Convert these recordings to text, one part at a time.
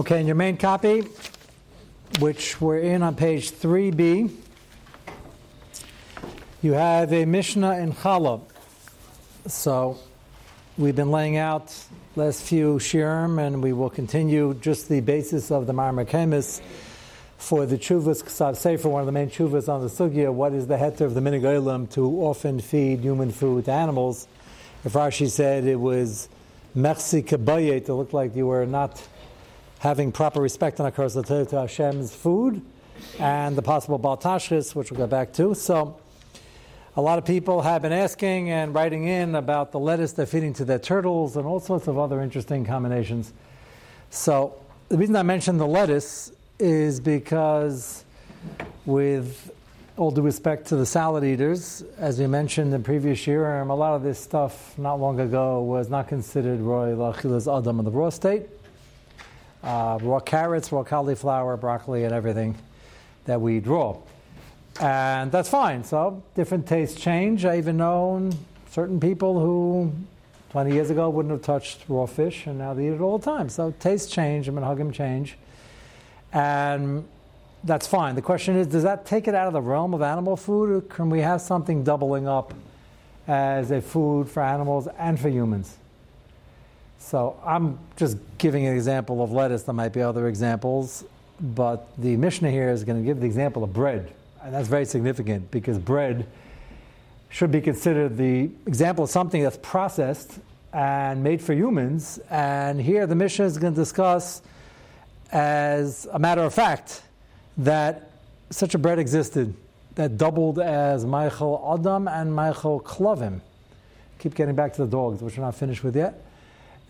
Okay, in your main copy, which we're in on page 3b, you have a Mishnah in Challah. So we've been laying out last few shirim, and we will continue just the basis of the Marmar Kemis for the Chuvas Ksav Sofer, one of the main Chuvas on the Sugya, what is the heter of the Minig to often feed human food to animals. If Rashi said it was Merci Kabayet, it looked like you were not having proper respect and akar to Hashem's food, and the possible baltashis, which we'll get back to. So, a lot of people have been asking and writing in about the lettuce they're feeding to their turtles and all sorts of other interesting combinations. So, the reason I mentioned the lettuce is because, with all due respect to the salad eaters, as we mentioned in previous year, a lot of this stuff not long ago was not considered roy lachilas adam in the raw state uh, raw carrots, raw cauliflower, broccoli, and everything that we draw. And that's fine. So different tastes change. I even known certain people who 20 years ago wouldn't have touched raw fish, and now they eat it all the time. So tastes change, hug them change. And that's fine. The question is, does that take it out of the realm of animal food, or can we have something doubling up as a food for animals and for humans? So I'm just giving an example of lettuce. There might be other examples, but the Mishnah here is going to give the example of bread, and that's very significant because bread should be considered the example of something that's processed and made for humans. And here the Mishnah is going to discuss, as a matter of fact, that such a bread existed that doubled as Michael Adam and Michael Klovim. Keep getting back to the dogs, which we're not finished with yet.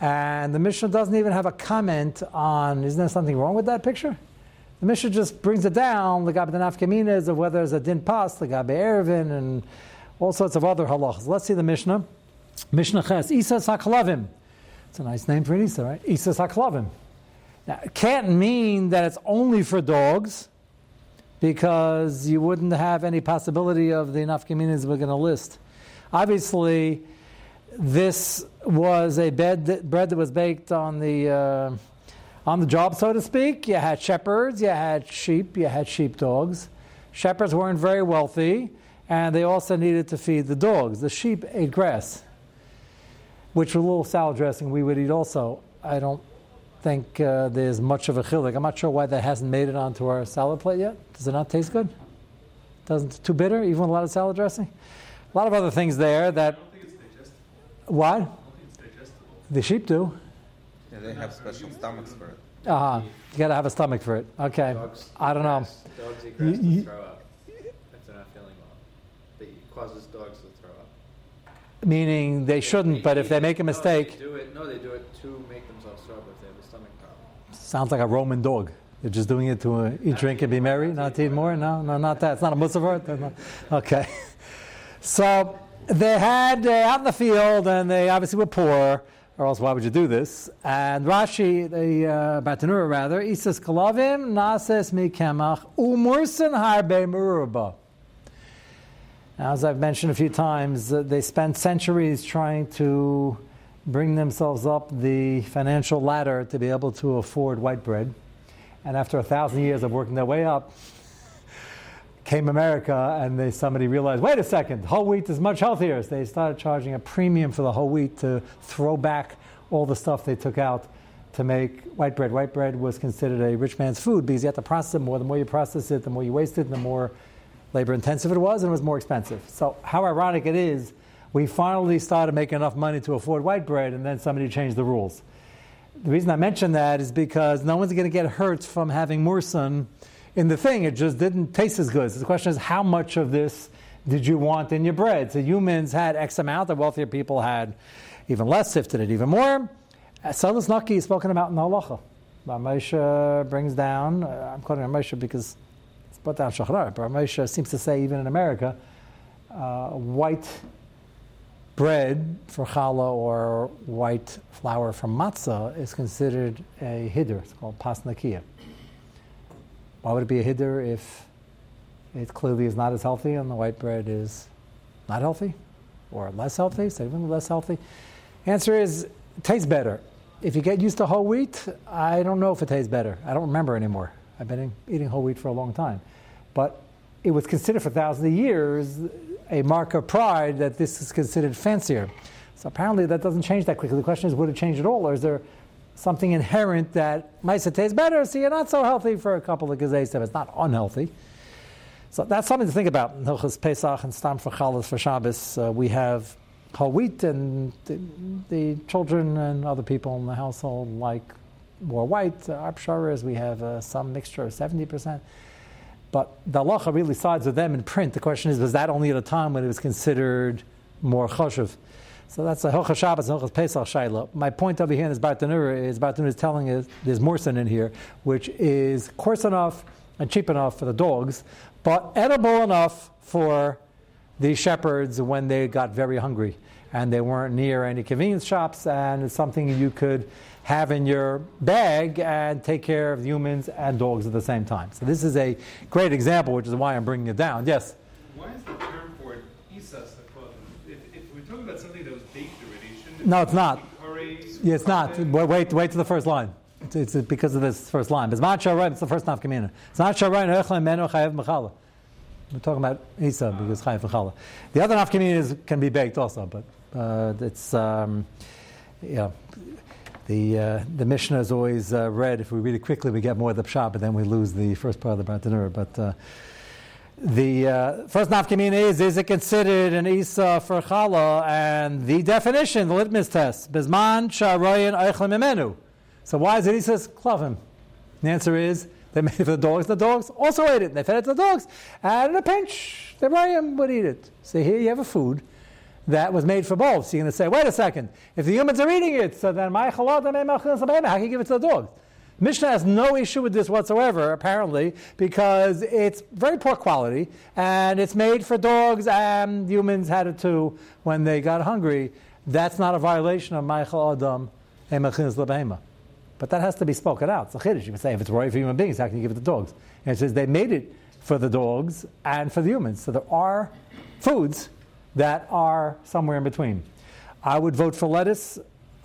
And the Mishnah doesn't even have a comment on, isn't there something wrong with that picture? The Mishnah just brings it down, the Gabi Nafkaminas of whether it's a din pas, the Gabi Erevin, and all sorts of other halachas. Let's see the Mishnah. Mishnah Ches, Isa Saklavim. It's a nice name for an Isa, right? Isa Saklavim. Now, it can't mean that it's only for dogs, because you wouldn't have any possibility of the Nafkaminas we're going to list. Obviously, this was a that, bread that was baked on the uh, on the job, so to speak. You had shepherds, you had sheep, you had sheepdogs. Shepherds weren't very wealthy, and they also needed to feed the dogs. The sheep ate grass, which a little salad dressing we would eat also. I don't think uh, there's much of a chilik. I'm not sure why that hasn't made it onto our salad plate yet. Does it not taste good? Doesn't too bitter, even with a lot of salad dressing. A lot of other things there that what? The sheep do. Yeah, they have special stomachs for it. Uh huh. You got to have a stomach for it. Okay. Dogs I don't know. Dogs eat grass You- to throw up. If they're not feeling well. It causes dogs to throw up. Meaning they shouldn't, but if they make a No, mistake, they do it. No, they do it to make themselves throw up if they have a stomach problem. sounds like a Roman dog. They're just doing it to uh, eat, drink, and be merry, not to eat more. No, no, not that. It's not a musafar. Okay. So they had uh, out in the field, and they obviously were poor, or else why would you do this? And Rashi, the uh, Bartanura rather, Isas kalavim nases mikemach umursen harbe merubah. Now, as I've mentioned a few times, uh, they spent centuries trying to bring themselves up the financial ladder to be able to afford white bread. And after a thousand years of working their way up, came America and they, somebody realized, wait a second, whole wheat is much healthier. So they started charging a premium for the whole wheat to throw back all the stuff they took out to make white bread. White bread was considered a rich man's food because you had to process it more. The more you process it, the more you waste it, and the more labor intensive it was, and it was more expensive. So, how ironic it is, we finally started making enough money to afford white bread, and then somebody changed the rules. The reason I mention that is because no one's going to get hurt from having mursan in the thing. It just didn't taste as good. So the question is, how much of this did you want in your bread? So humans had X amount, the wealthier people had even less, sifted it even more. Salas Naki is spoken about in the halacha. Ramesha brings down, uh, I'm quoting Ramesha because it's put down Shachrar, but Ramesha seems to say, even in America, uh, white bread for challah or white flour from matzah is considered a hiddur. It's called pasnakia. Why would it be a hiddur if it clearly is not as healthy and the white bread is not healthy or less healthy, even less healthy? Answer is it tastes better. if you get used to whole wheat, I don't know if it tastes better. I don't remember anymore. I've been eating whole wheat for a long time. But it was considered for thousands of years a mark of pride that this is considered fancier. So apparently that doesn't change that quickly. The question is, would it change at all, or is there something inherent that Maisa tastes better, so you're not so healthy for a couple of gazayim. It's not unhealthy. So that's something to think about. Hilchas Pesach and Stam for Chalas for Shabbos. Uh, we have whole wheat, and the, the, children and other people in the household like more white. Uh, we have uh, some mixture of 70%. But the halacha really sides with them in print. The question is, was that only at a time when it was considered more choshev? So that's a Hilchas Shabbos and Hilchas Pesach Shiloh. My point over here this Bartanura is Bartanura is telling us there's more sin in here, which is coarse enough and cheap enough for the dogs, but edible enough for the shepherds when they got very hungry and they weren't near any convenience shops, and it's something you could have in your bag and take care of humans and dogs at the same time. So this is a great example, which is why I'm bringing it down. Yes. Why is the term for it isas if, if we're talking about something that was baked already, shouldn't it No, it's not. Yeah, it's not. Wait, wait, wait to the first line. It's, it's because of this first line. It's not sharai. It's the first nafkamina. It's not sharai. Echlem menu chayev mechala. We're talking about Isa because chayev mechala. The other nafkamina can be baked also, but uh, it's um, yeah. The uh, the Mishnah is always uh, read. If we read it quickly, we get more of the pshat, but then we lose the first part of the Bartanura. But uh, the uh, first nafkamina is: is it considered an isa for challah? And the definition, the litmus test, bisman sharoyin eichlem imenu. So why is it isas klavim? The answer is they made it for the dogs. The dogs also ate it. They fed it to the dogs, and in a pinch, the rayim would eat it. So here you have a food that was made for both. So you're going to say, wait a second, if the humans are eating it, so then my chalot how can you give it to the dogs? Mishnah has no issue with this whatsoever, apparently, because it's very poor quality and it's made for dogs, and humans had it too when they got hungry. That's not a violation of Michael Adam But that has to be spoken out. It's a chiddush. You can say if it's right for human beings, how can you give it to dogs? And it says they made it for the dogs and for the humans. So there are foods that are somewhere in between. I would vote for lettuce.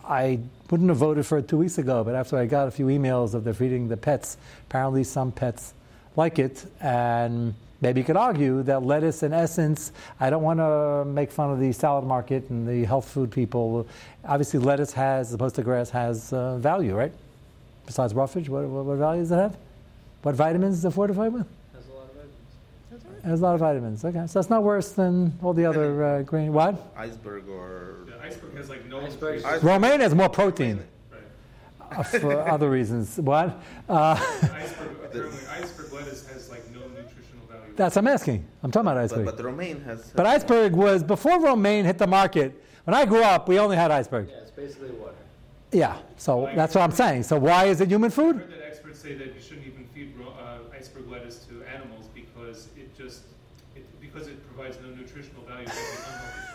I wouldn't have voted for it two weeks ago, but after I got a few emails of they're feeding the pets, apparently some pets like it, and maybe you could argue that lettuce, in essence, I don't want to make fun of the salad market and the health food people. Obviously, lettuce has, as opposed to grass, has uh, value, right? Besides roughage, what, what, what value does it have? What vitamins is it fortified with? It has a lot of vitamins. Okay, so it's not worse than all the other uh, green. What? Iceberg or The iceberg has like no. Iceberg. Iceberg. Romaine has more protein Right. uh, for other reasons. What? Uh, Iceberg, apparently iceberg lettuce has like no nutritional value. that's what I'm asking. I'm talking about iceberg. But, but romaine has. But iceberg was before romaine hit the market. When I grew up, we only had iceberg. Yeah, it's basically water. Yeah, so that's what I'm saying. So why is it human I food? heard that experts say that you shouldn't even feed ro- uh, iceberg lettuce to animals because it just it, because it provides no nutritional value.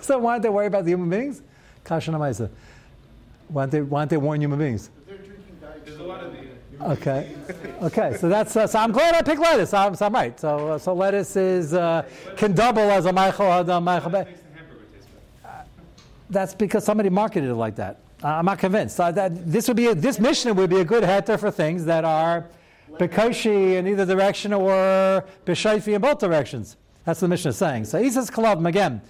So why don't they worry about the human beings? Kasha Namaisa. Why don't they, why don't they warn human beings? There's a lot of the. Okay. Okay, so that's uh, so. I'm glad I picked lettuce. I'm, so I'm right. So uh, so lettuce is uh, can double as a Michael Adam Michael. Lettuce Be- makes the hamburger taste better. That's because somebody marketed it like that. Uh, I'm not convinced. Uh, that this would be a, this Mishnah would be a good heter for things that are bekoshi in either direction or b'shayfi in both directions. That's what the Mishnah is saying. So he says kalavim again.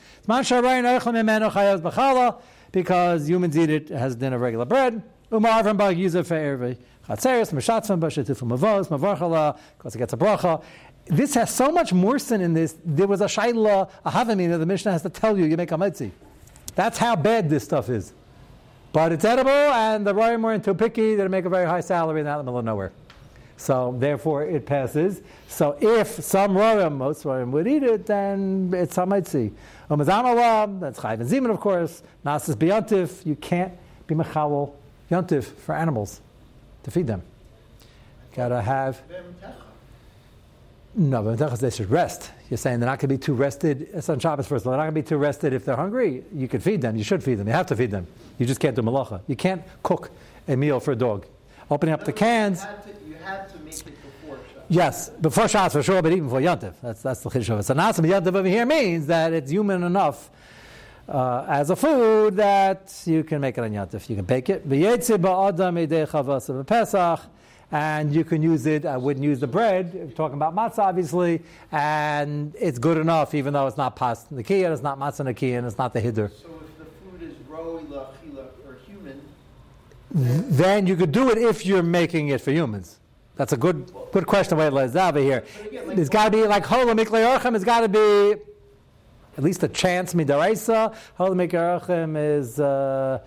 Because humans eat it as din of regular bread. Mavarchala, because it gets a bracha. This has so much more sin in this. There was a shaila, a havamina, the Mishnah has to tell you, you make a mitzi. That's how bad this stuff is. But it's edible, and the Royim weren't too picky. They make a very high salary in the middle of nowhere. So therefore, it passes. So if some Royim, most Royim would eat it, then it's Hamitzi. Umazamala, that's Chayv and Zeman, of course. Nasas Biyantif, you can't be Mechawel Yantif for animals to feed them. Gotta have. No, they should rest. You're saying they're not going to be too rested. It's on Shabbos first. They're not going to be too rested if they're hungry. You could feed them. You should feed them. You have to feed them. You just can't do malacha. You can't cook a meal for a dog. Opening up the cans. Had to, make it before Shabbos. Yes, before Shabbos for sure, but even before Yontif. That's, that's the chiddush of it. So Nasim Yontif over here means that it's human enough uh, as a food that you can make it on Yantif. You can bake it. V'yetze ba'adam idei chavasa b'pesach. And you can use it, I wouldn't use the bread, We're talking about matzah obviously, and it's good enough even though it's not pas nakiya, it's not matzah nakiya, and it's not the hiddur. So if the food is roi lachila human, Then you could do it if you're making it for humans. That's a good good question by Lezava here. But again, like- There's got to be like hola miklei orchem. It's got to be at least a chance midaraisa. Hola miklei orchem is uh,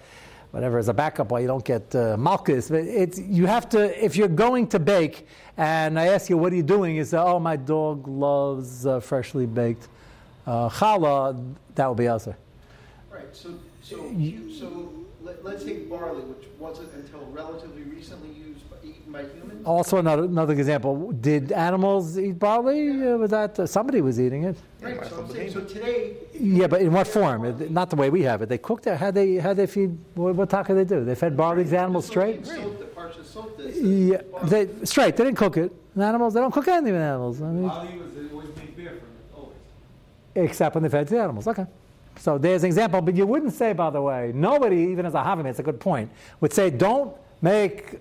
whatever is a backup while you don't get uh, malchus. But it's you have to if you're going to bake. And I ask you, what are you doing? You say, oh, my dog loves uh, freshly baked uh, challah. That would be also. right, so, so, you- so let, let's take barley, which wasn't until relatively recently used, eaten by humans. Also, another, another example: Did animals eat barley? Uh, was that uh, somebody was eating it? Right, by so saying, so today, Yeah, but in what form? It- Not the way we have it. They cooked it. How they how they feed? What, what taka they do? They fed barley to animals straight. Soap, the parsha soap this. Yeah, they straight. They didn't cook it. And animals, they don't cook anything with animals. I mean, Ali was, always make beer from it, always. except when they fed to the animals. Okay. So there's an example, but you wouldn't say, by the way, nobody, even as a Havim, it's a good point, would say, don't make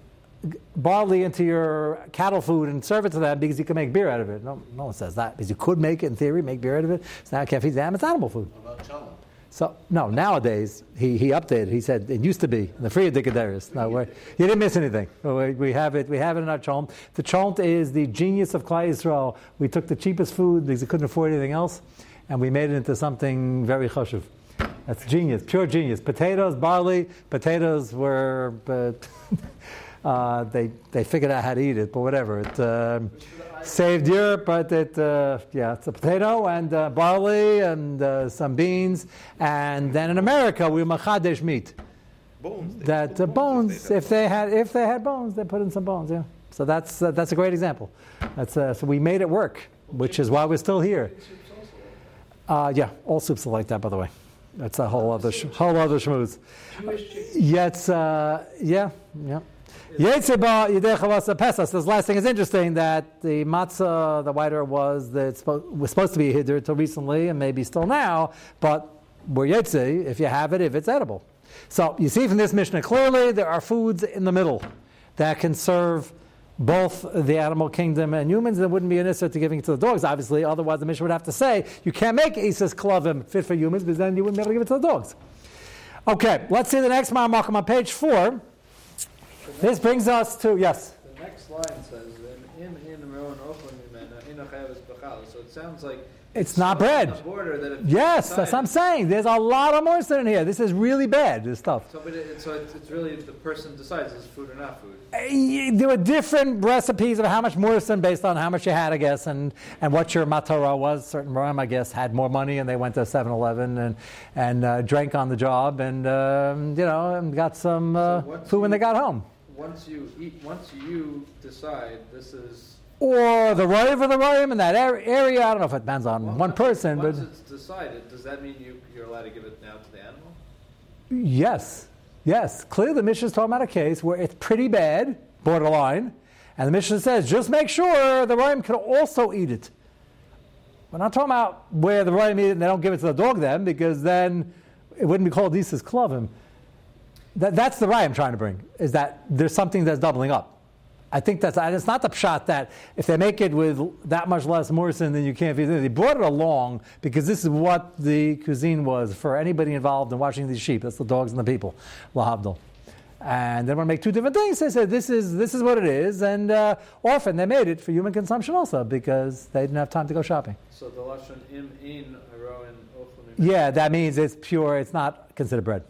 barley into your cattle food and serve it to them because you can make beer out of it. No, no one says that because you could make it in theory, make beer out of it. So now I can't feed them. It's animal food. What about challah? So no, nowadays he, he updated. He said it used to be in the free Dicadaris. No, we're, you didn't miss anything. We, we have it. We have it in our cholent. The cholent is the genius of Klal Yisrael. We took the cheapest food because we couldn't afford anything else, and we made it into something very chashuv. That's genius, pure genius. Potatoes, barley. Potatoes were, but uh, they they figured out how to eat it. But whatever, it um, saved Europe. But it uh, yeah, it's a potato and uh, barley and uh, some beans. And then in America, we machadesh meat. Bones. That uh, bones, they if they had if they had bones, they put in some bones. Yeah. So that's uh, that's a great example. That's uh, so we made it work, which is why we're still here. Uh, yeah, all soups are like that, by the way. That's a whole other sh- whole other schmooze. Uh, yeah, yeah. Yetzeba yidei chavasa pesach. This last thing is interesting that the matzah, the whiter was that was supposed to be hiddur until recently, and maybe still now. But we're if you have it, if it's edible. So you see from this Mishnah clearly there are foods in the middle that can serve both the animal kingdom and humans. There wouldn't be an issa to giving it to the dogs, obviously. Otherwise, the Mishnah would have to say you can't make Isas klavim fit for humans because then you wouldn't be able to give it to the dogs. Okay, let's see the next Ma'amakam on page four. This brings us to, yes. The next line says, "Im in roan ochlim mimena inochayeves b'chal." So it sounds like It's not bread. the border that if Yes, that's what I'm saying. There's a lot of morsel in here. This is really bad, this stuff. So, but it, so it's, it's really the person decides is food or not food. Eh, There were different recipes of how much morrison based on how much you had, I guess, and, and what your matara was. Certain Ram, I guess, had more money and they went to 7 Eleven and, and uh, drank on the job and, um, you know, and got some uh, So food when they got home. Once you eat, once you decide this is Or the roy for the royim in that area. I don't know if it depends on Well, one person, but. once it's decided, does that mean you you're allowed to give it now to the animal? Yes, yes. Clearly, the Mishnah is talking about a case where it's pretty bad, borderline, and the Mishnah says just make sure the Royim can also eat it. We're not talking about where the Royim eat it and they don't give it to the dog then, because then it wouldn't be called Isis Klovim. That, that's the right I'm trying to bring, is that there's something that's doubling up. I think that's, and it's not the shot that if they make it with that much less morrison, then you can't feed it. They brought it along because this is what the cuisine was for anybody involved in watching these sheep. That's the dogs and the people, lahavdil. And they want to make two different things. They said this is this is what it is, and uh, often they made it for human consumption also because they didn't have time to go shopping. So the lashon im in ochlim. Yeah, that means it's pure. It's not considered bread.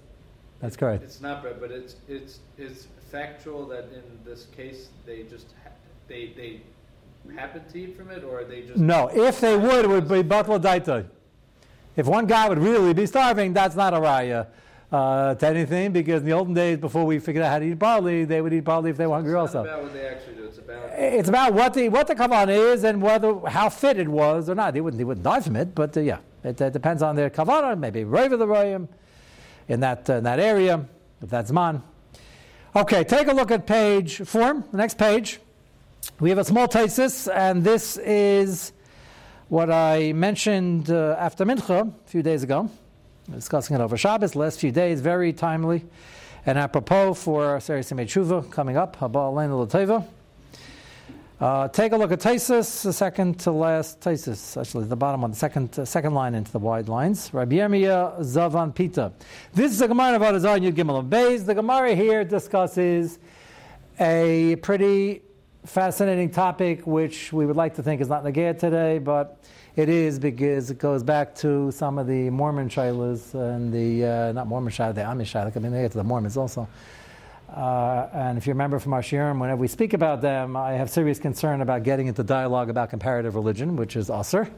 That's correct. It's not bread, but it's it's it's factual that in this case they just ha- they they happen to eat from it, or they just No, if they would, it would be batla daita. If one guy would really be starving, that's not a raya uh, to anything because in the olden days, before we figured out how to eat barley, they would eat barley if they were hungry also. about what they actually do. It's about It's about what the what the kavan is and whether how fit it was or not. They wouldn't they wouldn't die from it, but uh, yeah, it uh, depends on their kavana. Maybe rave of the royim in that uh, in that area if that's man. Okay, take a look at page four, the next page. We have a small thesis, and this is what I mentioned uh, after Mincha a few days ago. discussing it over Shabbos, last few days, very timely and apropos for Seri Simei Tshuva coming up. Haba L'Teva. Uh, take a look at Taisus, the second to last Taisus, actually the bottom one, the second, uh, second line into the wide lines. Rabbi Yirmiyah Zavan Pita. This is the Gemara of Adazar Yud Gimel Beis. The Gemara here discusses a pretty fascinating topic, which we would like to think is not Nagaya today, but it is because it goes back to some of the Mormon shilas and the, uh, not Mormon shilas, the Amish shilas. I mean, they get to the Mormons also. Uh, and if you remember from our shiurim, whenever we speak about them, I have serious concern about getting into dialogue about comparative religion, which is usr.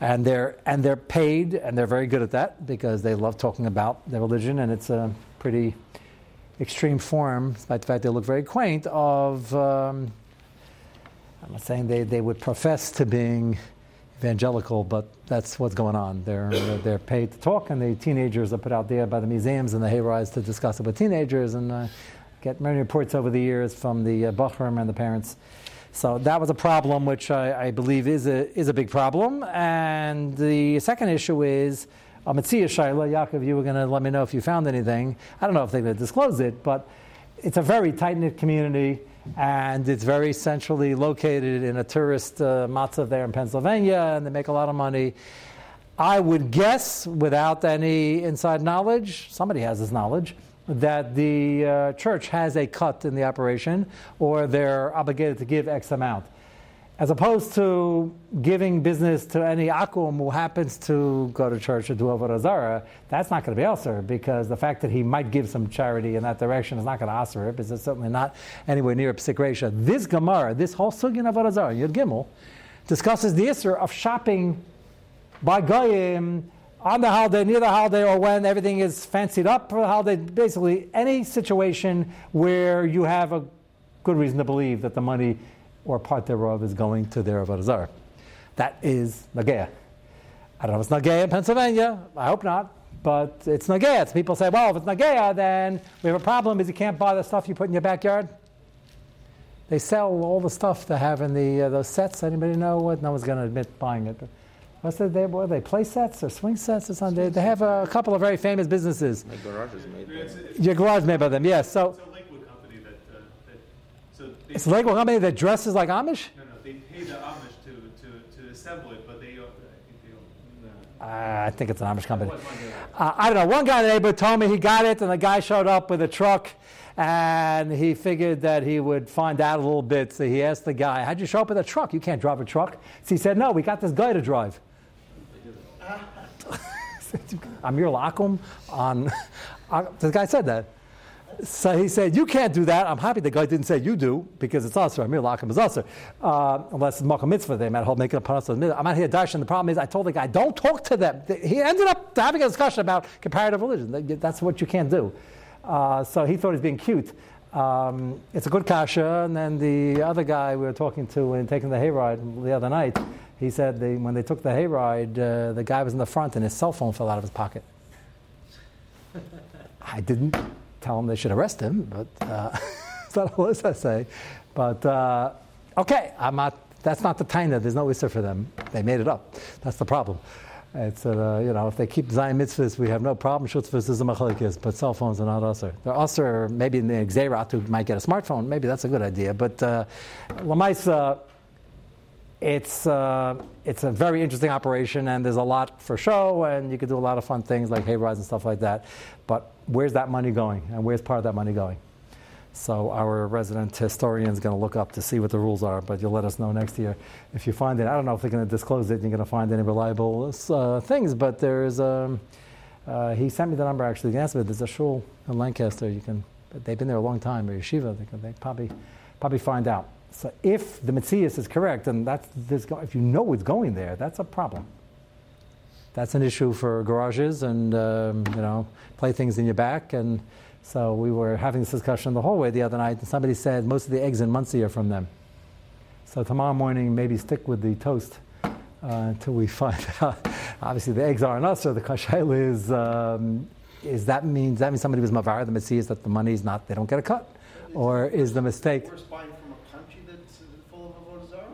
And they're, and they're paid, and they're very good at that because they love talking about their religion, and it's a pretty extreme form, despite the fact they look very quaint, of, um, I'm not saying they, they would profess to being evangelical, but that's what's going on. They're, they're paid to talk, and the teenagers are put out there by the museums and the hayrides to discuss it with teenagers. And uh, get many reports over the years from the uh, and the parents. So that was a problem, which I, I, believe is a, is a big problem. And the second issue is a Mitzvah Shaila. Yaakov, you were going to let me know if you found anything. I don't know if they're going to disclose it, but it's a very tight knit community and it's very centrally located in a tourist uh, matzav there in Pennsylvania, and they make a lot of money. I would guess, without any inside knowledge, somebody has this knowledge, that the uh, church has a cut in the operation or they're obligated to give X amount. As opposed to giving business to any akum who happens to go to church or do Avodah Zarah, that's not going to be also because the fact that he might give some charity in that direction is not going to answer it because it's certainly not anywhere near a This Gemara, this whole sugyan of Zarah, Yud Gimel, discusses the issue of shopping by Goyim on the holiday, near the holiday, or when everything is fancied up for the holiday. Basically, any situation where you have a good reason to believe that the money or part thereof is going to their Avodah. That is Nagaya. I don't know if it's Nagaya in Pennsylvania. I hope not. But it's Nagaya. So people say, well, if it's Nagaya, then we have a problem because you can't buy the stuff you put in your backyard. They sell all the stuff they have in the uh, those sets. Anybody know what? No one's going to admit buying it. But What's the, they, what are they, play sets or swing sets or something? They, they have a, couple of very famous businesses. My garage is made by Your garage made by them, yes. So It's a Lakewood company that, uh, so it's a Lakewood company that dresses like Amish? no, no, they pay the Amish to, to, to assemble it, but they, uh, I think they own. Uh, I think it's an Amish company. What one day? Uh, I don't know. One guy in the neighborhood told me he got it, and the guy showed up with a truck, and he figured that he would find out a little bit. So he asked the guy, "How'd you show up with a truck? You can't drive a truck." So he said, "No, we got this guy to drive." Amir Lakum on. The guy said that. So he said, You can't do that. I'm happy the guy didn't say you do because it's us. Amir Lakum is us. Uh, unless it's Malcolm Mitzvah, they might hold making a panas. I'm not here dash, and the problem is, I told the guy, Don't talk to them. He ended up having a discussion about comparative religion. That's what you can't do. Uh, so he thought he was being cute. Um, it's a good kasha. And then the other guy we were talking to and taking the hayride the other night, he said they, when they took the hayride, uh, the guy was in the front and his cell phone fell out of his pocket. I didn't tell him they should arrest him, but uh, that's not all I say. But uh, okay, I'm not, that's not the taina. There's no issa for them. They made it up. That's the problem. It's uh, you know if they keep Zion mitzvahs, we have no problem. Shutzvahs is a machlekes, but cell phones are not usher. They're usher. Maybe in the Xerat who might get a smartphone. Maybe that's a good idea. But uh, lamaisa, it's uh, it's a very interesting operation, and there's a lot for show, and you can do a lot of fun things like hay rides and stuff like that. But where's that money going, and where's part of that money going? So our resident historian is going to look up to see what the rules are, but you'll let us know next year if you find it. I don't know if they're going to disclose it. You're going to find any reliable uh, things, but there's. Um, uh, he sent me the number actually. Can ask me. There's a shul in Lancaster. You can. They've been there a long time. Or yeshiva. They, can, they probably probably find out. So if the Matthias is correct, and that's this, if you know it's going there, that's a problem. That's an issue for garages and um, you know playthings in your back and so we were having this discussion in the hallway the other night, and somebody said most of the eggs in Monsey are from them. So tomorrow morning, maybe stick with the toast uh, until we find out. Obviously, the eggs aren't us, so the kashayla is, um, is that means that means somebody was mavar the messias that the money is not they don't get a cut, or is the mistake? Worse buying from a country that's full of avodah zarah?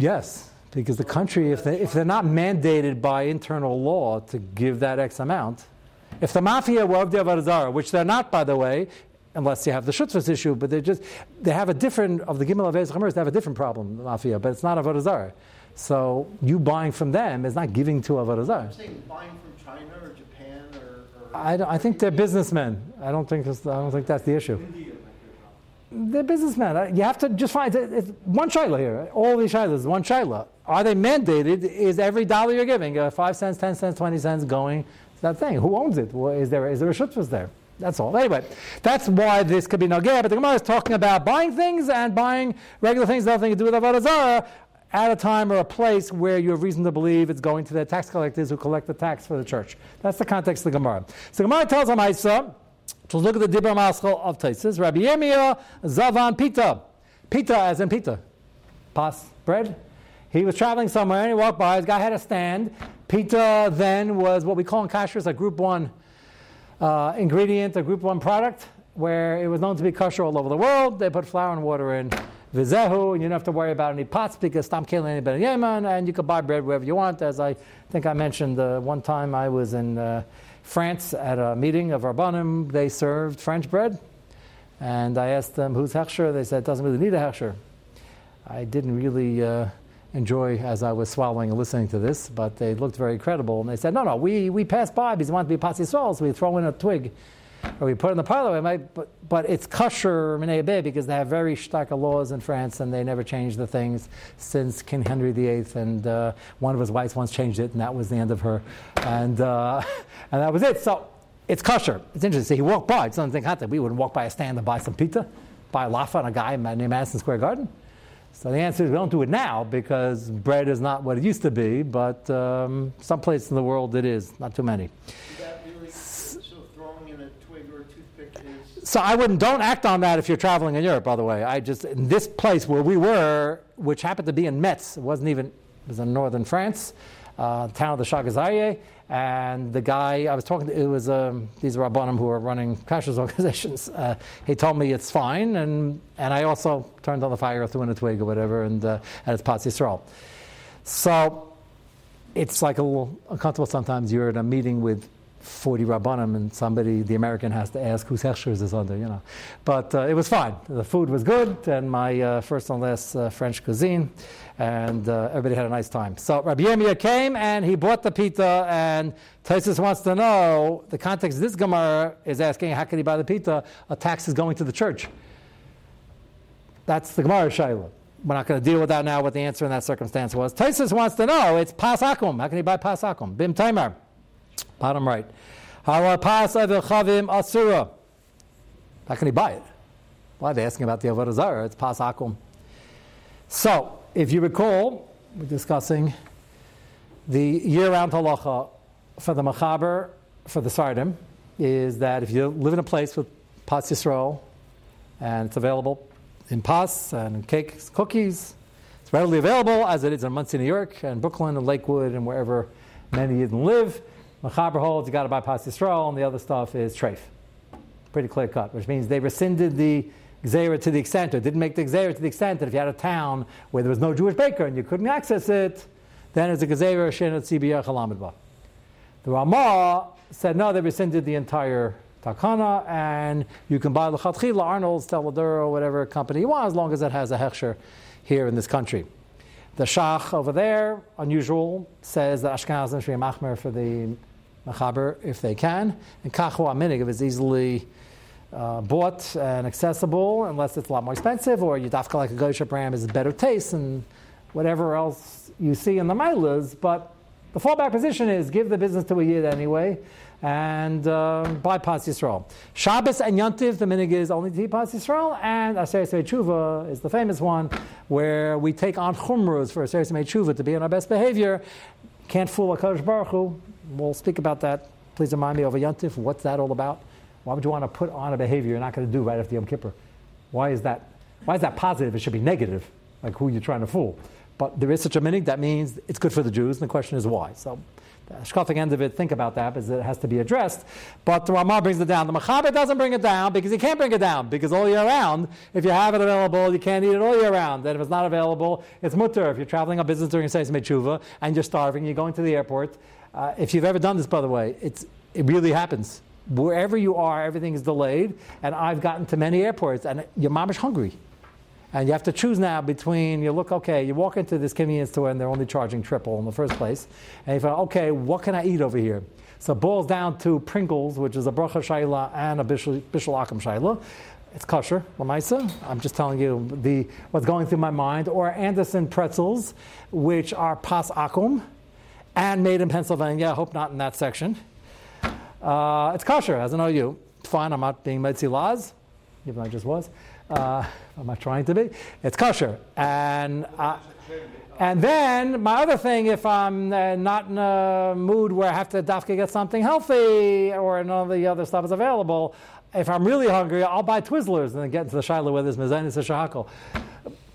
Yes, Because the country, if, they, if they're not mandated by internal law to give that X amount, if the mafia were of the which they're not, by the way, unless you have the Shutzvas issue, but they just, they have a different, of the Gimel Avez Chamers, they have a different problem, the mafia, but it's not Avodah Zarah. So you buying from them is not giving to Avodah Zarah. I'm saying buying from China or Japan or. or I, don't- I think they're businessmen. I don't think, I don't think that's the issue. India, They're businessmen. Uh, You have to just find it- it's one shayla here. All these shaylas, one shayla. Are they mandated? Is every dollar you're giving, uh, five cents, ten cents, twenty cents, going to that thing? Who owns it? Well, is there is there a shutvas there? That's all. Anyway, that's why this could be no nogea. But the Gemara is talking about buying things and buying regular things, nothing to do with avodah zarah, at a time or a place where you have reason to believe it's going to the tax collectors who collect the tax for the church. That's the context of the Gemara. So the Gemara tells Amaisa. So look at the Dibra Maschal of Taisis. Rabbi Yirmiyah Zavan Pita. Pita as in pita. Pas, bread. He was traveling somewhere and he walked by. His guy had a stand. Pita then was what we call in kashrus a group one uh, ingredient, a group one product, where it was known to be kosher all over the world. They put flour and water in. Vizehu, and you don't have to worry about any pots because Stam Kelen any Ben Yemen, and you can buy bread wherever you want. As I think I mentioned uh, one time, I was in uh, France at a meeting of Rabbanim. They served French bread, and I asked them who's hechsher. They said it doesn't really need a hechsher. I didn't really uh, enjoy as I was swallowing and listening to this, but they looked very credible. And they said, no, no, we, we passed by because we want to be Patsi Sol, so we throw in a twig or we put it in the parlor. We might, but, but it's kosher minei because they have very stark laws in France and they never changed the things since King Henry VIII. And uh, one of his wives once changed it, and that was the end of her. And, uh, and that was it. So it's kosher. It's interesting. So he walked by. It's something that we wouldn't walk by a stand and buy some pizza, buy a lafa on a guy named Madison Square Garden. So the answer is we don't do it now because bread is not what it used to be, but um, some places in the world it is, not too many. Is that really, so throwing in a twig or a toothpick is, So I wouldn't, don't act on that if you're traveling in Europe, by the way. I just, in this place where we were, which happened to be in Metz, it wasn't even, it was in northern France, uh, town of the Chagazaye, and the guy I was talking to, it was, um, these are Rabbanim who are running kashrus organizations. Uh, he told me it's fine, and, and I also turned on the fire, threw in a twig or whatever, and, uh, and it's Pas Yisrael. So it's like a little uncomfortable sometimes. You're in a meeting with 40 Rabbanim and somebody, the American, has to ask whose hechsher is under, you know. But uh, it was fine. The food was good, and my uh, first and last uh, French cuisine, and uh, everybody had a nice time. So Rabbi Yirmiyah came and he bought the pita, and Taisus wants to know the context of this Gemara is asking, how can he buy the pita? A tax is going to the church. That's the Gemara Shaila. We're not going to deal with that now, what the answer in that circumstance was. Taisus wants to know, it's pasakum. How can he buy pasakum? Bim Taimar. Bottom right. Hara pas chavim asura. How can he buy it? Why are they asking about the Avodah Zarah? It's pasakum. So, if you recall, we're discussing the year-round halacha for the machaber, for the sardim, is that if you live in a place with pas yisrael, and it's available in pas and cakes, cookies, it's readily available as it is in Monsey, New York, and Brooklyn and Lakewood and wherever many Yidden live. Machaber holds you got to buy pas yisrael, and the other stuff is treif. Pretty clear cut, which means they rescinded the Gzera to the extent, or didn't make the Gzera to the extent that if you had a town where there was no Jewish baker and you couldn't access it, then it's a Gzera Shenat Sibiyah Chalamidba. The Ramah said no, they rescinded the entire takana, and you can buy L'chatchila, Arnold's, Teladura, whatever company you want, as long as it has a hechsher here in this country. The Shach over there, unusual, says that Ashkenazim should machmer for the Machaber if they can, and Kachu Aminig, if it's easily uh, bought and accessible, unless it's a lot more expensive, or you dafka like a Gosha Bram is better taste, and whatever else you see in the Milas, but the fallback position is give the business to a Yid anyway, and uh, buy Pas Yisrael. Shabbos and Yantiv, the minig is only to Pas Yisrael, and Aser Yisrael Tshuva is the famous one, where we take on Chumrus for Aser Yisrael Tshuva to be in our best behavior. Can't fool a Kodesh Baruch Hu. We'll speak about that. Please remind me over Yantiv. What's that all about? Why would you want to put on a behavior you're not going to do right after the Yom Kippur? Why is that? Why is that positive? It should be negative, like who you're trying to fool. But there is such a minig that means it's good for the Jews, and the question is why. So the shkafic end of it, think about that because it has to be addressed. But the Ramah brings it down. The Mechaber doesn't bring it down because he can't bring it down because all year round, if you have it available, you can't eat it all year round. And if it's not available, it's mutter. If you're traveling on business during Seis Mechuva and you're starving, you're going to the airport. Uh, if you've ever done this, by the way, it's, it really happens. Wherever you are, everything is delayed. And I've gotten to many airports and your mom is hungry. And you have to choose now between, you look, okay, you walk into this convenience store and they're only charging triple in the first place. And you find, okay, what can I eat over here? So it boils down to Pringles, which is a bracha shaila and a bishul, bishul akum shaila. It's kosher, lamaisa. I'm just telling you the, what's going through my mind. Or Anderson pretzels, which are pas akum and made in Pennsylvania. I hope not in that section. Uh, it's kosher, as an OU. Fine, I'm not being Metzi laws, even though I just was. Uh, I'm not trying to be. It's kosher. And, uh, and then my other thing, if I'm uh, not in a mood where I have to dafka get something healthy or none of the other stuff is available, if I'm really hungry, I'll buy Twizzlers and then get into the shiloh where there's mezanis or shahakal.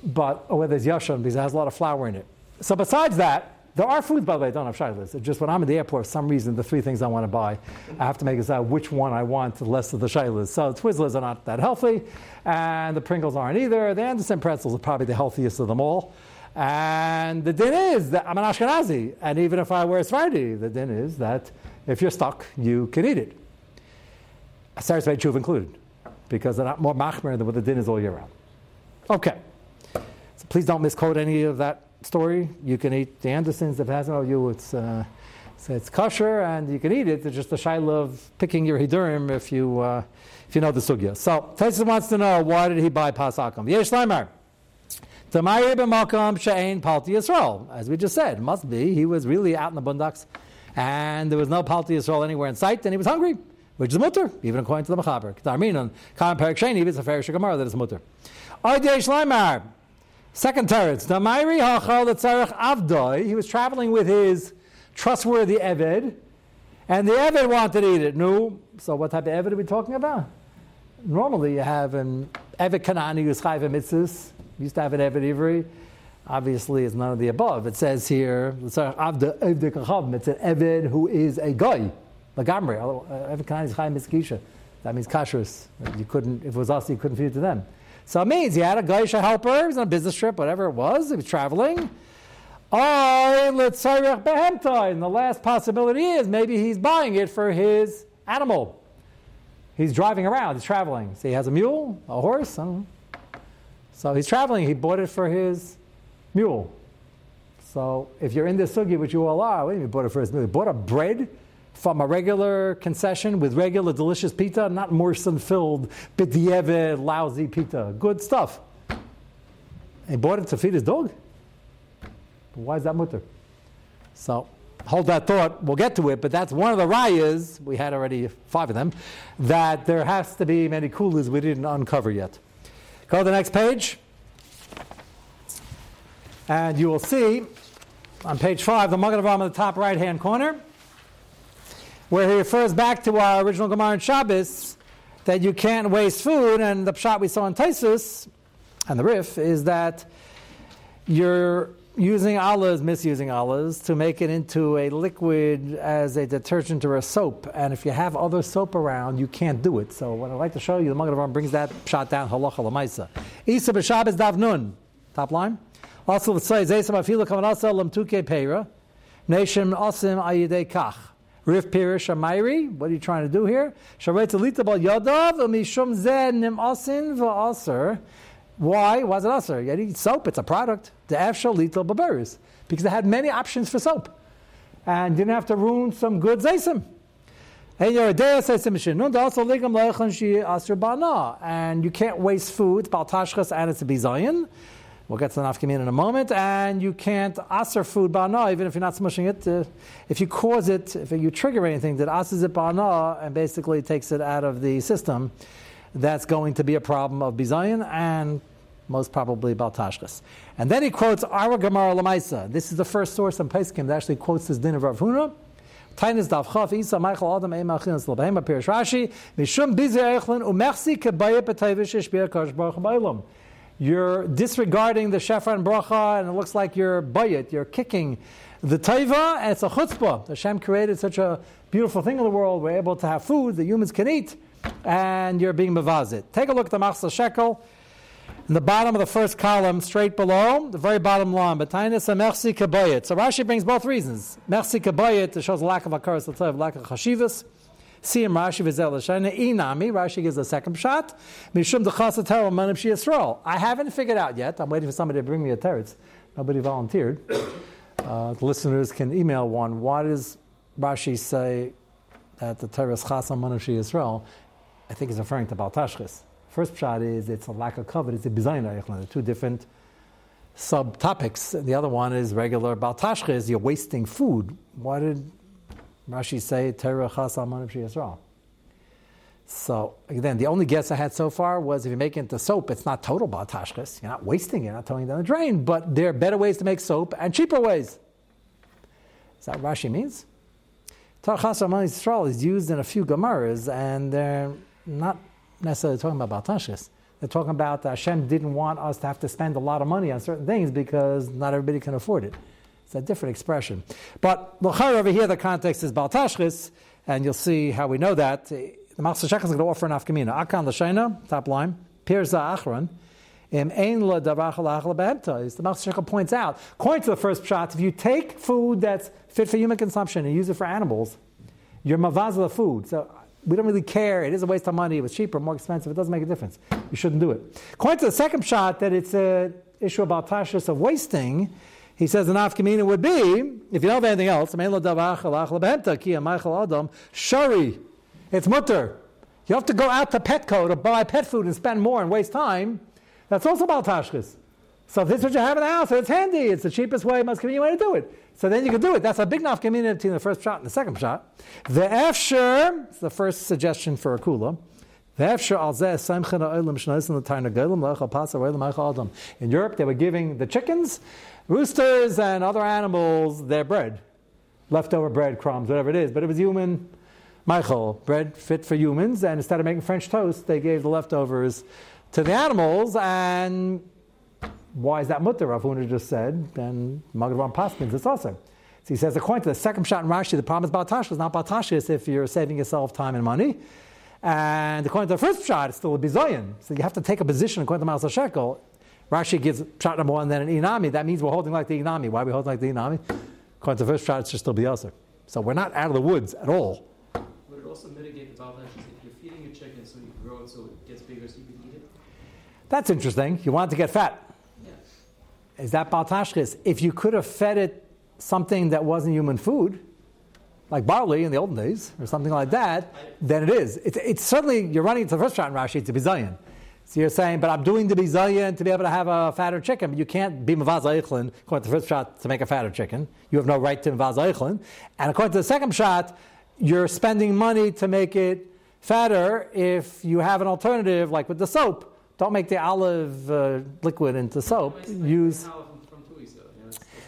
But, or where there's yashon because it has a lot of flour in it. So besides that, there are foods, by the way, I don't have shilas. It's just when I'm at the airport, for some reason, the three things I want to buy, I have to make a decide which one I want, less of the shilas. So Twizzlers are not that healthy, and the Pringles aren't either. The Anderson pretzels are probably the healthiest of them all. And the din is that I'm an Ashkenazi, and even if I wear Sephardi, the din is that if you're stuck, you can eat it. Saras Chuv included, because they're not more machmer than what the din is all year round. Okay. So please don't misquote any of that story. You can eat the Andersons if it has no you. It's uh, so it's kosher and you can eat it. It's just a shaila of picking your hidurim if you uh, if you know the sugya. So Taisus wants to know why did he buy pasakum? Yesh Yisrael. As we just said, must be he was really out in the bundaks, and there was no palti Yisrael anywhere in sight, and he was hungry, which is mutter, even according to the mechaber. K'tarminon, kam perik sheni, it's a fair shekamar that is mutter. Oy yesh Leimar. Second teretz, Damairi hachal tzarech avdoi. He was traveling with his trustworthy Eved, and the Eved wanted to eat it. No, so what type of Eved are we talking about? Normally, you have an Eved Kanani who's chayv mitzvahs. You used to have an Eved Ivri. Obviously, it's none of the above. It says here, it's an Eved who is a guy, Lagamri. Uh, Eved Kanani is chayv mitzvah. That means kashrus. You couldn't, if it was us, you couldn't feed it to them. So it means he had a Geisha helper, he was on a business trip, whatever it was, he was traveling. And the last possibility is maybe he's buying it for his animal. He's driving around, he's traveling. So he has a mule, a horse, So he's traveling, he bought it for his mule. So if you're in this sugi, which you all are, what do you mean bought it for his mule? He bought a bread from a regular concession with regular delicious pita, not morson filled, bidiyeve, lousy pita. Good stuff. He bought it to feed his dog. Why is that mutter? So hold that thought. We'll get to it, but that's one of the rayas, we had already five of them, that there has to be many coolers we didn't uncover yet. Go to the next page. And you will see on page five, the Magen Avraham in the top right hand corner where he refers back to our original Gemara in Shabbos that you can't waste food, and the shot we saw in Taisus and the Rif is that you're using olives, misusing olives, to make it into a liquid as a detergent or a soap. And if you have other soap around, you can't do it. So what I'd like to show you, the Magen Avraham brings that shot down, halacha lamaisa. Isa b'Shabbos davnun. Top line. Also, it says, Zesa mafilu kavanasa lamtuke peira, nation asim ayidei kach. Rif Pirish Amayri, what are you trying to do here? Why was it aser? You eat soap, it's a product. The Afshal Little Baberis. Because they had many options for soap. And didn't have to ruin some good zaysim. And you can't waste food, baltashkas, and it's a bizayin. We'll get to the nafkamin in a moment. And you can't aser food ba'ana, even if you're not smushing it. Uh, if you cause it, if you trigger anything that asers it ba'ana and basically takes it out of the system, that's going to be a problem of bizayin and most probably baltashkas. And then he quotes our Gemara Lamaisa. This is the first source in Pesachim that actually quotes this din of Rav Huna. Tainis dav chaf isa Michael Adam ema achin slabahema pirish Rashi mishum bizer kebaye b'tayvish eshbir kadosh baruch. You're disregarding the shefa and bracha, and it looks like you're bayit, you're kicking the taiva, and it's a chutzpah. Hashem created such a beautiful thing in the world. We're able to have food that humans can eat, and you're being mavazit. Take a look at the Machzah Shekel. In the bottom of the first column, straight below, the very bottom line, B'tainis merci kabayit. So Rashi brings both reasons. Merci kabayit, it shows a lack of akaras, lack of chashivas. Siyam Rashi v'zel l'shayna inami. Rashi gives a second shot. Mishum dechasa terel manim Yisrael. I haven't figured out yet. I'm waiting for somebody to bring me a teretz. Nobody volunteered. Uh, the listeners can email one. Why does Rashi say that the teretz chasa manim Yisrael? I think he's referring to Baltashchis. First shot is it's a lack of cover. It's a bizayin two different subtopics. The other one is regular Baltashchis. You're wasting food. Why did Rashi say Torah Chas Yisrael. So again, the only guess I had so far was if you make it into soap, it's not total batashkas. You're not wasting it, you're not throwing it down the drain. But there are better ways to make soap and cheaper ways. Is that what Rashi means? Torah Chas Yisrael is used in a few Gemaras, and they're not necessarily talking about batashkas. They're talking about Hashem didn't want us to have to spend a lot of money on certain things because not everybody can afford it. It's a different expression. But L'char over here, the context is Baltashchis, and you'll see how we know that. The Shekel is going to offer an afkamina. Akan l'shayna, top line, pirza achron, davach The Shekel points out, according to the first shot, if you take food that's fit for human consumption and use it for animals, you're mavaz the food. So we don't really care. It is a waste of money. It was cheaper, more expensive. It doesn't make a difference. You shouldn't do it. According to the second shot, that it's an issue about tashis of wasting, he says the nafkamina would be, if you don't have anything else, shari, it's mutter. You have to go out to Petco to buy pet food and spend more and waste time. That's also about tashkis. So if this is what you have in the house, it's handy. It's the cheapest way, most convenient way to do it. So then you can do it. That's a big enough between the first shot and the second shot. The efsher, the first suggestion for a kula. In Europe, they were giving the chickens roosters and other animals their bread, leftover bread, crumbs, whatever it is. But it was human, Michael, bread fit for humans. And instead of making French toast, they gave the leftovers to the animals. And why is that mutter? Rav Huna just said, and Magavan Paskins, it's also. So he says, according to the second shot in Rashi, the problem is Baltash is not Baltash if you're saving yourself time and money. And according to the first shot, it's still a bizoyan. So you have to take a position according to Master Shekel. Rashi gives shot number one, then an inami. That means we're holding like the inami. Why are we holding like the inami? According to the first shot, just still biyaser. So we're not out of the woods at all. Would it also mitigate the balancing if you're feeding your chicken so you grow it so it gets bigger so you can eat it? That's interesting. You want it to get fat. Yeah. Is that baltashkis? If you could have fed it something that wasn't human food, like barley in the olden days, or something like that, then it is. It's, it's certainly, you're running into the first shot in Rashi, it's a bizayin. So you're saying, but I'm doing the bizayin to be able to have a fatter chicken. But you can't be mavaz eichlin, according to the first shot, to make a fatter chicken. You have no right to mavaz eichlin. And according to the second shot, you're spending money to make it fatter if you have an alternative, like with the soap. Don't make the olive uh, liquid into soap. Use.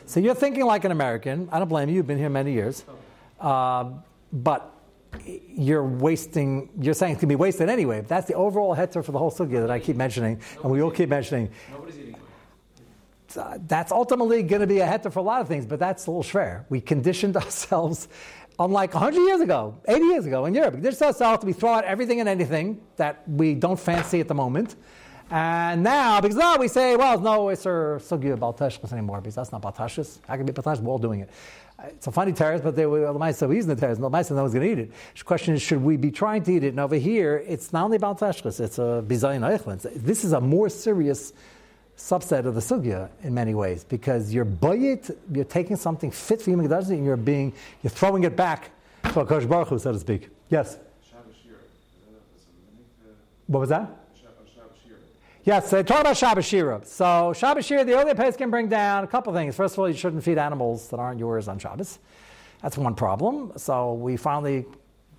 So you're thinking like an American. I don't blame you. You've been here many years. Uh, but you're wasting, you're saying it's going to be wasted anyway. That's the overall heter for the whole sugya that I keep mentioning, and we all keep mentioning. Nobody's eating That's ultimately going to be a heter for a lot of things, but that's a little schwer. We conditioned ourselves, unlike 100 years ago, 80 years ago in Europe, we conditioned ourselves to be throw out everything and anything that we don't fancy at the moment. And now, because now we say, well, no, it's uh, our sugya about tashkis anymore, because that's not about I How can be about We're all doing it. It's a funny terrace, but they were the mice were using the terrace. The mice no one's going to eat it. The question is, should we be trying to eat it? And over here, it's not only about tashkis; it's a bizayin eichlin. This is a more serious subset of the sugya in many ways because you're bayit, you're taking something fit for human and you're being, you're throwing it back to a Baruch Hu, so to speak. Yes. What was that? Yes, they talk about Shabbos Shira. So Shabbos Shira, the earlier pace can bring down a couple things. First of all, you shouldn't feed animals that aren't yours on Shabbos. That's one problem. So we finally,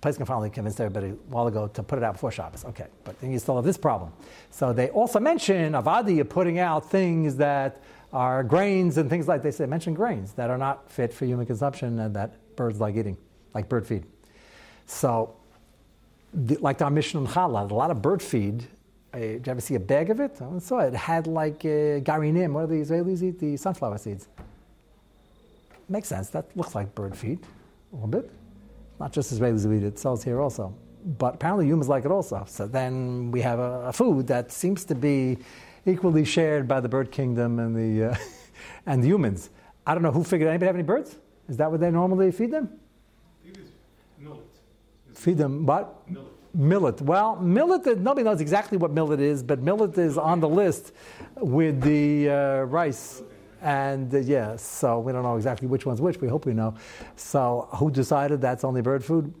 place can finally convinced everybody a while ago to put it out before Shabbos. Okay, but then you still have this problem. So they also mention Avadi, putting out things that are grains and things like they say, mention grains that are not fit for human consumption and that birds like eating, like bird feed. So, the, like our Mishnah on Challah, a lot of bird feed Uh, did you ever see a bag of it? I saw it. It had like uh, garinim. What do the Israelis eat? The sunflower seeds. Makes sense. That looks like bird feed a little bit. Not just Israelis who eat it. It sells here also. But apparently humans like it also. So then we have a, a food that seems to be equally shared by the bird kingdom and the, uh, and the humans. I don't know who figured. Anybody have any birds? Is that what they normally feed them? I think it's millet. It's Feed them what? millet. Millet. Well, millet, nobody knows exactly what millet is, but millet is on the list with the uh, rice. And uh, yeah, so we don't know exactly which one's which. We hope we know. So who decided that's only bird food?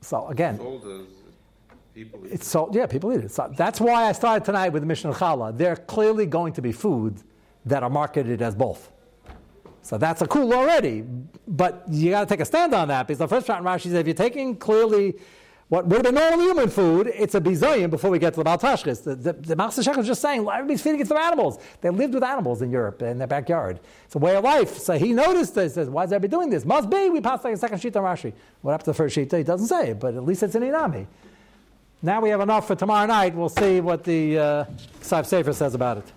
So again, people. eat it's so yeah, people eat it. So that's why I started tonight with the Mishnah Challah. They're clearly going to be foods that are marketed as both. So that's a cool already, but you got to take a stand on that because the first part in Rashi says if you're taking clearly what would have been normal human food, it's a bizoyim before we get to the Baltashkis. The, the, the Shech was just saying everybody's feeding it to animals. They lived with animals in Europe in their backyard. It's a way of life. So he noticed this. Says, why is everybody doing this? Must be we passed like a second sheet on Rashi. What happened to the first sheet? He doesn't say but at least it's an Inami. Now we have enough for tomorrow night. We'll see what the uh, Ksav Sofer says about it.